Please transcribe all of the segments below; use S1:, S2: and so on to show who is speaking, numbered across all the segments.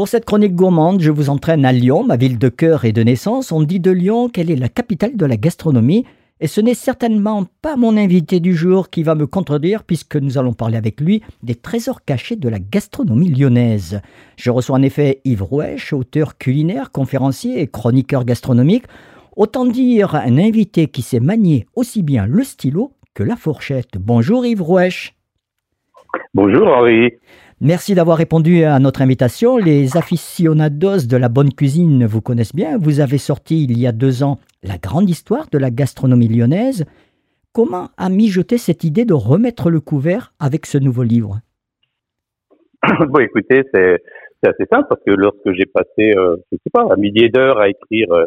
S1: Pour cette chronique gourmande, je vous entraîne à Lyon, ma ville de cœur et de naissance. On dit de Lyon qu'elle est la capitale de la gastronomie. Et ce n'est certainement pas mon invité du jour qui va me contredire puisque nous allons parler avec lui des trésors cachés de la gastronomie lyonnaise. Je reçois en effet Yves Rouèche, auteur culinaire, conférencier et chroniqueur gastronomique. Autant dire un invité qui sait manier aussi bien le stylo que la fourchette. Bonjour Yves Rouèche.
S2: Bonjour Henri.
S1: Merci d'avoir répondu à notre invitation. Les aficionados de la bonne cuisine vous connaissent bien. Vous avez sorti il y a deux ans La grande histoire de la gastronomie lyonnaise. Comment a mijoté cette idée de remettre le couvert avec ce nouveau livre?
S2: Écoutez, c'est assez simple parce que lorsque j'ai passé, euh, je sais pas, un millier d'heures à écrire euh,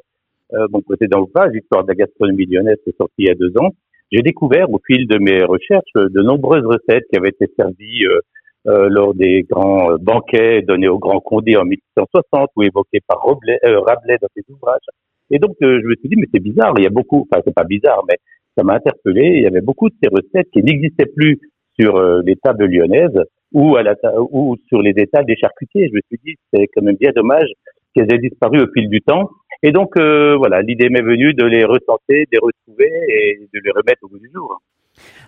S2: euh mon précédent ouvrage, L'histoire de la gastronomie lyonnaise, qui est sorti il y a deux ans, j'ai découvert au fil de mes recherches de nombreuses recettes qui avaient été servies euh, euh, lors des grands euh, banquets donnés au Grand Condé en 1860 ou évoqués par Rabelais, euh, Rabelais dans ses ouvrages. Et donc, je me suis dit, mais c'est bizarre, il y a beaucoup, enfin, c'est pas bizarre, mais ça m'a interpellé. Il y avait beaucoup de ces recettes qui n'existaient plus sur les tables lyonnaises ou, à la ou sur les étals des charcutiers. Je me suis dit, c'est quand même bien dommage qu'elles aient disparu au fil du temps. Et donc, voilà, l'idée m'est venue de les recenser, de les retrouver et de les remettre au bout du jour.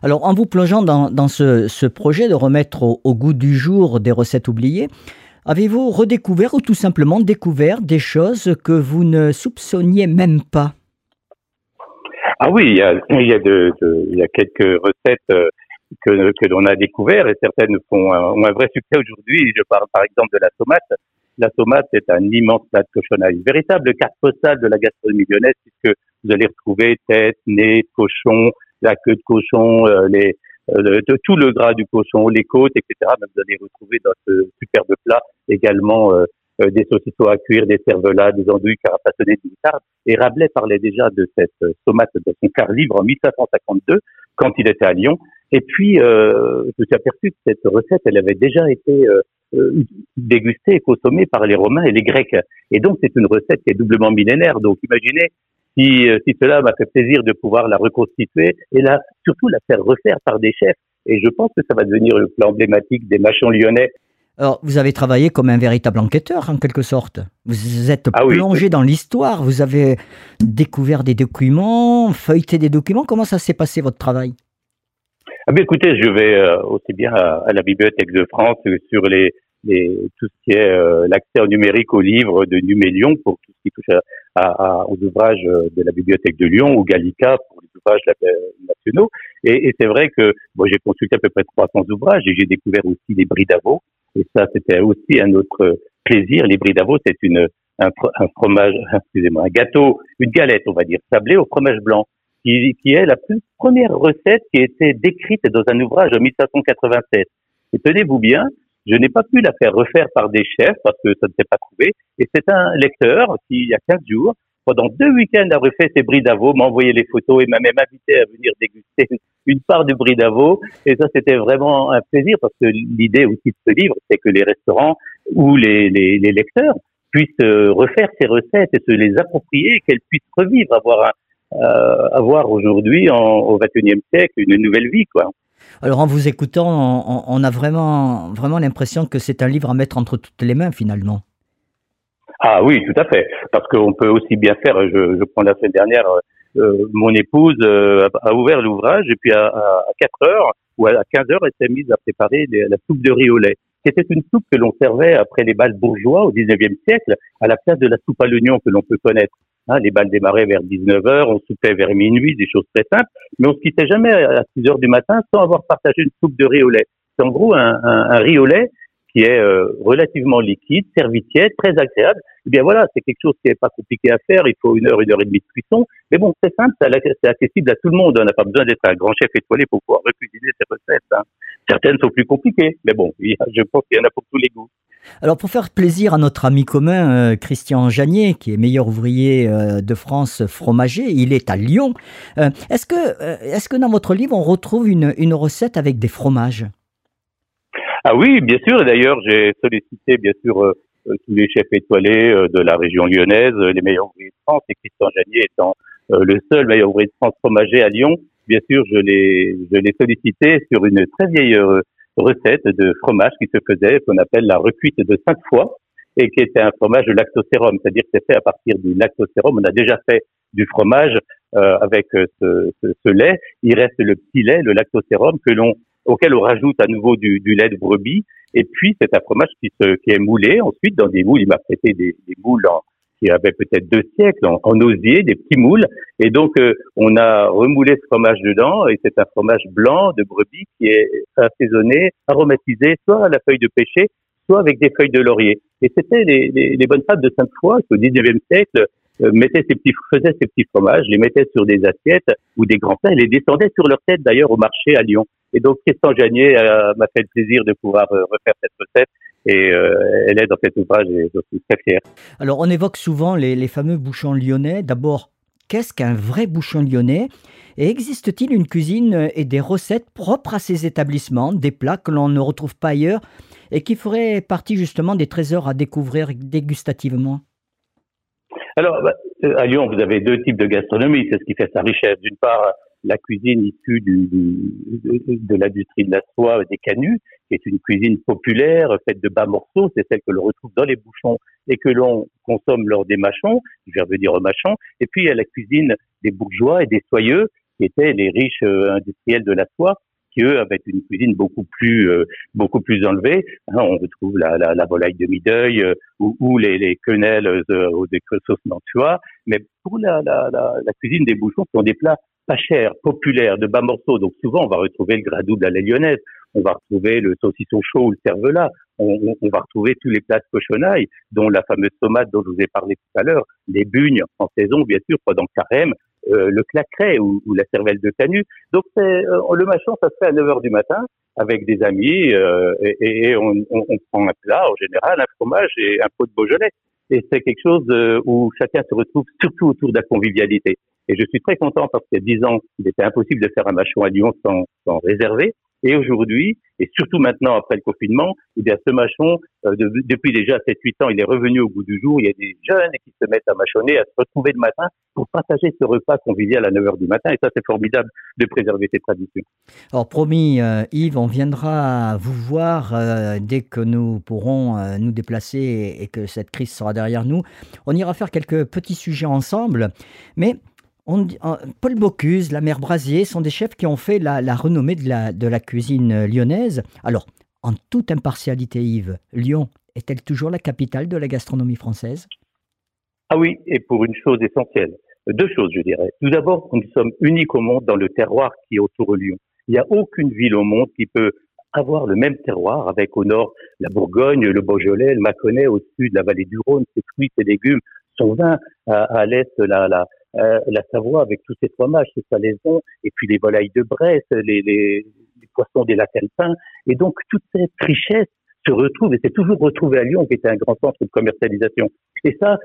S1: Alors, en vous plongeant dans, ce, projet de remettre au, goût du jour des recettes oubliées, avez-vous redécouvert ou tout simplement découvert des choses que vous ne soupçonniez même pas?
S2: Ah oui, il y a, quelques recettes euh, que, l'on a découvertes et certaines font un, ont un vrai succès aujourd'hui. Je parle par exemple de la tomate. La tomate est un immense plat de cochonnerie, véritable carte postale de la gastronomie lyonnaise puisque vous allez retrouver tête, nez, cochon, la queue de cochon, euh, les, euh, tout le gras du cochon, les côtes, etc. vous allez retrouver dans ce superbe plat également euh, des saucissons à cuire, des cervelas, des andouilles carapassonnées de guitare. Et Rabelais parlait déjà de cette tomate dans son quart livre en 1552, quand il était à Lyon. Et puis, euh, je me suis aperçu que cette recette, elle avait déjà été dégustée et consommée par les Romains et les Grecs. Et donc, c'est une recette qui est doublement millénaire. Donc, imaginez si, euh, si cela m'a fait plaisir de pouvoir la reconstituer et la, surtout la faire refaire par des chefs. Et je pense que ça va devenir le plat emblématique des machons lyonnais.
S1: Alors, vous avez travaillé comme un véritable enquêteur, en quelque sorte. Vous êtes ah plongé dans l'histoire, vous avez découvert des documents, feuilleté des documents. Comment ça s'est passé, votre travail?
S2: Ah bien, écoutez, je vais euh, aussi bien à, la Bibliothèque de France sur les, les tout ce qui est euh, l'accès numérique aux livres de Numélion pour tout ce qui touche à, à, aux ouvrages euh, de la Bibliothèque de Lyon ou Gallica pour les ouvrages nationaux. Et, et c'est vrai que moi j'ai consulté à peu près 300 ouvrages et j'ai découvert aussi les bris d'Avaux. Et ça, c'était aussi un autre plaisir. Les bris d'Avaux, c'est une un, un, fromage, excusez-moi, un gâteau, une galette, on va dire, sablée au fromage blanc, qui, qui est la plus première recette qui a été décrite dans un ouvrage en 1587. Et tenez-vous bien, je n'ai pas pu la faire refaire par des chefs parce que ça ne s'est pas trouvé. Et c'est un lecteur qui, il y a 15 jours, pendant deux week-ends, a refait ses bris d'avo, m'a envoyé les photos et m'a même invité à venir déguster une part du bris d'avo. Et ça, c'était vraiment un plaisir parce que l'idée aussi de ce livre, c'est que les restaurants ou les, les, les lecteurs puissent euh, refaire ces recettes et se les approprier, qu'elles puissent revivre, avoir un, euh, avoir aujourd'hui, au XXIe siècle, une nouvelle vie, quoi.
S1: Alors en vous écoutant, on, a vraiment, vraiment l'impression que c'est un livre à mettre entre toutes les mains finalement.
S2: Ah oui, tout à fait. Parce qu'on peut aussi bien faire, je, prends la semaine dernière, euh, mon épouse euh, a ouvert l'ouvrage et puis à, à 4 heures ou à 15 heures, elle s'est mise à préparer la soupe de riz au lait. C'était une soupe que l'on servait après les balles bourgeois au 19e siècle, à la place de la soupe à l'oignon que l'on peut connaître. Hein, les balles démarraient vers 19h, on soupait vers minuit, des choses très simples, mais on se quittait jamais à 6 heures du matin sans avoir partagé une soupe de riz au lait. C'est en gros un, un, un riz au lait qui est euh, relativement liquide, servitiette, très agréable. Eh bien voilà, c'est quelque chose qui n'est pas compliqué à faire. Il faut une heure, une heure et demie de cuisson. Mais bon, c'est simple, c'est accessible à tout le monde. On n'a pas besoin d'être un grand chef étoilé pour pouvoir recuisiner ces recettes. Hein. Certaines sont plus compliquées, mais bon, je pense qu'il y en a pour tous les goûts.
S1: Alors pour faire plaisir à notre ami commun euh, Christian Janier, qui est meilleur ouvrier euh, de France fromager, il est à Lyon. est-ce que, est-ce que dans votre livre on retrouve une, recette avec des fromages?
S2: Ah oui, bien sûr. Et d'ailleurs, j'ai sollicité, bien sûr, euh, euh, tous les chefs étoilés euh, de la région lyonnaise, les meilleurs ouvriers de France, et Christian Janier étant le seul meilleur ouvrier de France fromager à Lyon. Bien sûr, je l'ai, je l'ai sollicité sur une très vieille recette de fromage qui se faisait, qu'on appelle la recuite de cinq fois. et qui était un fromage de lactosérum, c'est-à-dire que c'est fait à partir du lactosérum. On a déjà fait du fromage euh, avec ce, ce, ce, lait. Il reste le petit lait, le lactosérum, que l'on auquel on rajoute à nouveau du, du, lait de brebis. Et puis, c'est un fromage qui, se, qui est moulé ensuite dans des moules. Il m'a prêté des, des moules en, qui avaient peut-être deux siècles en, osier, des petits moules. Et donc, euh, on a remoulé ce fromage dedans. Et c'est un fromage blanc de brebis qui est assaisonné, aromatisé, soit à la feuille de pêcher, soit avec des feuilles de laurier. Et c'était les, bonnes femmes de Sainte-Foy qui, au 19e siècle, euh, mettaient ces petits, faisaient ces petits fromages, les mettaient sur des assiettes ou des grands plats et les descendaient sur leur tête d'ailleurs au marché à Lyon. Et donc, Christian Janier euh, m'a fait le plaisir de pouvoir euh, refaire cette recette et euh, elle est dans cet ouvrage et je suis très fier.
S1: Alors, on évoque souvent les, les fameux bouchons lyonnais. D'abord, qu'est-ce qu'un vrai bouchon lyonnais? Et existe-t-il une cuisine et des recettes propres à ces établissements, des plats que l'on ne retrouve pas ailleurs et qui feraient partie justement des trésors à découvrir dégustativement?
S2: Alors, bah, à Lyon, vous avez deux types de gastronomie. C'est ce qui fait sa richesse. D'une part, la cuisine issue du, de l'industrie de la soie des canuts, qui est une cuisine populaire faite de bas morceaux. C'est celle que l'on retrouve dans les bouchons et que l'on consomme lors des mâchons. Je vais dire mâchons. Et puis, il y a la cuisine des bourgeois et des soyeux, qui étaient les riches euh, industriels de la soie qui eux avaient une cuisine beaucoup plus euh, beaucoup plus enlevée. Hein, on retrouve la, la, la volaille de mi-deuil euh, ou, ou, les, les quenelles euh, aux sauces nantua. Mais pour la, la, la, cuisine des bouchons, ce sont des plats pas chers, populaires, de bas morceaux. Donc souvent, on va retrouver le gras double à la lyonnaise, on va retrouver le saucisson chaud ou le cervelas, on, on, va retrouver tous les plats de cochonaille, dont la fameuse tomate dont je vous ai parlé tout à l'heure, les bugnes en saison, bien sûr, pendant le carême, euh, le clacret ou, ou, la cervelle de canut. Donc euh, le machin, ça se fait à 9 heures du matin avec des amis euh, et, et on, on, on, prend un plat, en général, un fromage et un pot de Beaujolais. Et c'est quelque chose euh, où chacun se retrouve surtout autour de la convivialité. Et je suis très content parce qu'il y a 10 ans, il était impossible de faire un machon à Lyon sans, sans réserver. Et aujourd'hui, et surtout maintenant après le confinement, eh bien, ce machon, euh, de, depuis déjà 7-8 ans, il est revenu au bout du jour. Il y a des jeunes qui se mettent à mâchonner, à se retrouver le matin pour partager ce repas convivial à 9 h du matin. Et ça, c'est formidable de préserver ces traditions.
S1: Alors, promis, euh, Yves, on viendra vous voir euh, dès que nous pourrons nous déplacer et que cette crise sera derrière nous. On ira faire quelques petits sujets ensemble. Mais Paul Bocuse, la mère Brasier sont des chefs qui ont fait la, renommée de la, cuisine lyonnaise. Alors, en toute impartialité, Yves, Lyon est-elle toujours la capitale de la gastronomie française?
S2: Ah oui, et pour une chose essentielle. Deux choses, je dirais. Tout d'abord, nous sommes uniques au monde dans le terroir qui est autour de Lyon. Il n'y a aucune ville au monde qui peut avoir le même terroir avec au nord la Bourgogne, le Beaujolais, le Mâconnais, au sud la vallée du Rhône, ses fruits, ses légumes, son vin, à, l'est la, euh, la Savoie avec tous ses fromages, ses salaisons, et puis les volailles de Bresse, les, les, les poissons des lacs alpins. Et donc, toute cette richesse se retrouve, et c'est toujours retrouvé à Lyon, qui était un grand centre de commercialisation. Et ça,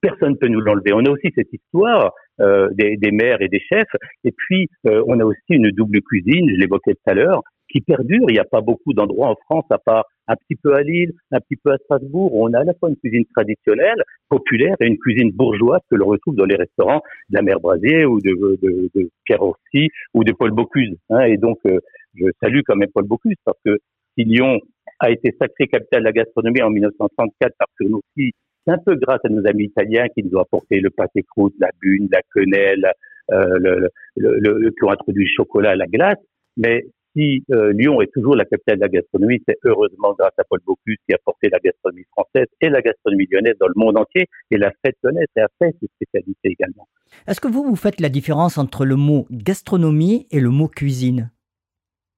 S2: personne ne peut nous l'enlever. On a aussi cette histoire euh, des, des maires et des chefs, et puis euh, on a aussi une double cuisine, je l'évoquais tout à l'heure, qui perdure. Il n'y a pas beaucoup d'endroits en France, à part un petit peu à Lille, un petit peu à Strasbourg, où on a à la fois une cuisine traditionnelle, populaire, et une cuisine bourgeoise que l'on retrouve dans les restaurants de la mère Brasier ou de, Pierre Orsi ou de Paul Bocuse. Hein. Et donc, euh, je salue quand même Paul Bocuse parce que si Lyon a été sacrée capitale de la gastronomie en 1934 parce que nous aussi, c'est un peu grâce à nos amis italiens qui nous ont apporté le pâté croûte, la bune, la quenelle, euh, le, le, le, qui ont introduit le chocolat à la glace. Mais si euh, Lyon est toujours la capitale de la gastronomie, c'est heureusement grâce à Paul Bocuse qui a porté la gastronomie française et la gastronomie lyonnaise dans le monde entier. Et la fête lyonnaise a fait ses spécialités également.
S1: Est-ce que vous, vous faites la différence entre le mot gastronomie et le mot cuisine?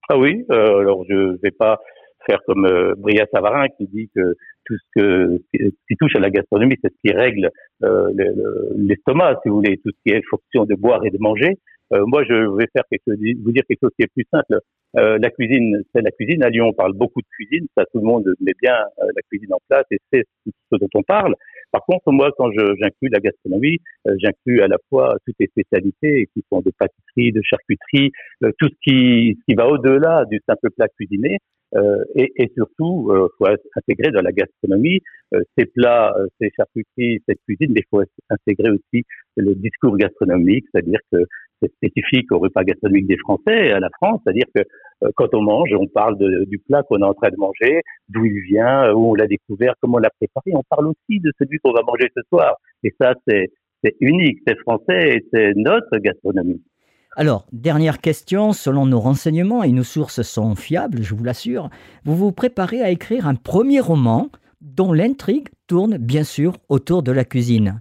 S2: Ah oui, euh, alors je ne vais pas faire comme euh, Bria Savarin qui dit que tout ce que ce qui touche à la gastronomie, c'est ce qui règle euh, l'estomac, si vous voulez, tout ce qui est fonction de boire et de manger. Euh, moi, je vais faire quelque vous dire quelque chose qui est plus simple. Euh, la cuisine, c'est la cuisine. À Lyon, on parle beaucoup de cuisine. Ça, tout le monde met bien euh, la cuisine en place et c'est ce dont on parle. Par contre, moi, quand j'inclus la gastronomie, euh, j'inclus à la fois toutes les spécialités qui sont de pâtisserie, de charcuterie, euh, tout ce qui, qui va au-delà du simple plat cuisiné. Euh, et, et, surtout, il faut intégrer dans la gastronomie ces plats, ces charcuteries, cette cuisine, mais il faut intégrer aussi le discours gastronomique, c'est-à-dire que spécifique au repas gastronomique des Français, à la France, c'est-à-dire que euh, quand on mange, on parle du plat qu'on est en train de manger, d'où il vient, où on l'a découvert, comment on l'a préparé. On parle aussi de celui qu'on va manger ce soir. Et ça, c'est unique, c'est français et c'est notre gastronomie.
S1: Alors, dernière question, selon nos renseignements, et nos sources sont fiables, je vous l'assure, vous vous préparez à écrire un premier roman dont l'intrigue tourne bien sûr autour de la cuisine.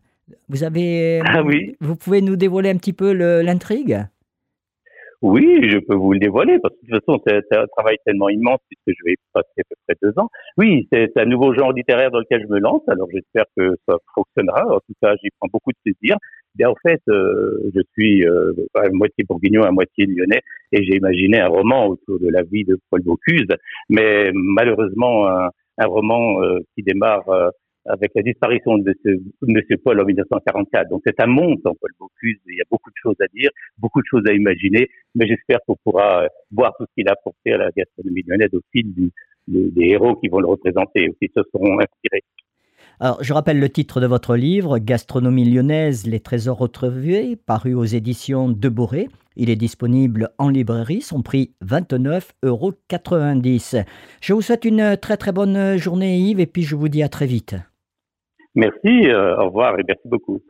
S1: Vous avez.
S2: Ah oui.
S1: Vous pouvez nous dévoiler un petit peu l'intrigue?
S2: Oui, je peux vous le dévoiler parce que de toute façon, c'est un travail tellement immense puisque je vais passer à peu près deux ans. Oui, c'est un nouveau genre littéraire dans lequel je me lance. Alors j'espère que ça fonctionnera. En tout cas, j'y prends beaucoup de plaisir. Bien, en fait, euh, je suis euh, à moitié bourguignon, à moitié lyonnais, et j'ai imaginé un roman autour de la vie de Paul Bocuse, mais malheureusement un, roman euh, qui démarre avec la disparition de M. Paul en 1944. Donc c'est un monde en Paul Bocuse, il y a beaucoup de choses à dire, beaucoup de choses à imaginer, mais j'espère qu'on pourra euh, voir tout ce qu'il a apporté à la gastronomie lyonnaise au fil des héros qui vont le représenter ou qui se seront inspirés.
S1: Alors, je rappelle le titre de votre livre, Gastronomie lyonnaise, les trésors retrouvés, paru aux éditions de Boré. Il est disponible en librairie, son prix 29,90 euros. Je vous souhaite une très très bonne journée Yves et puis je vous dis à très vite.
S2: Merci, euh, au revoir et merci beaucoup.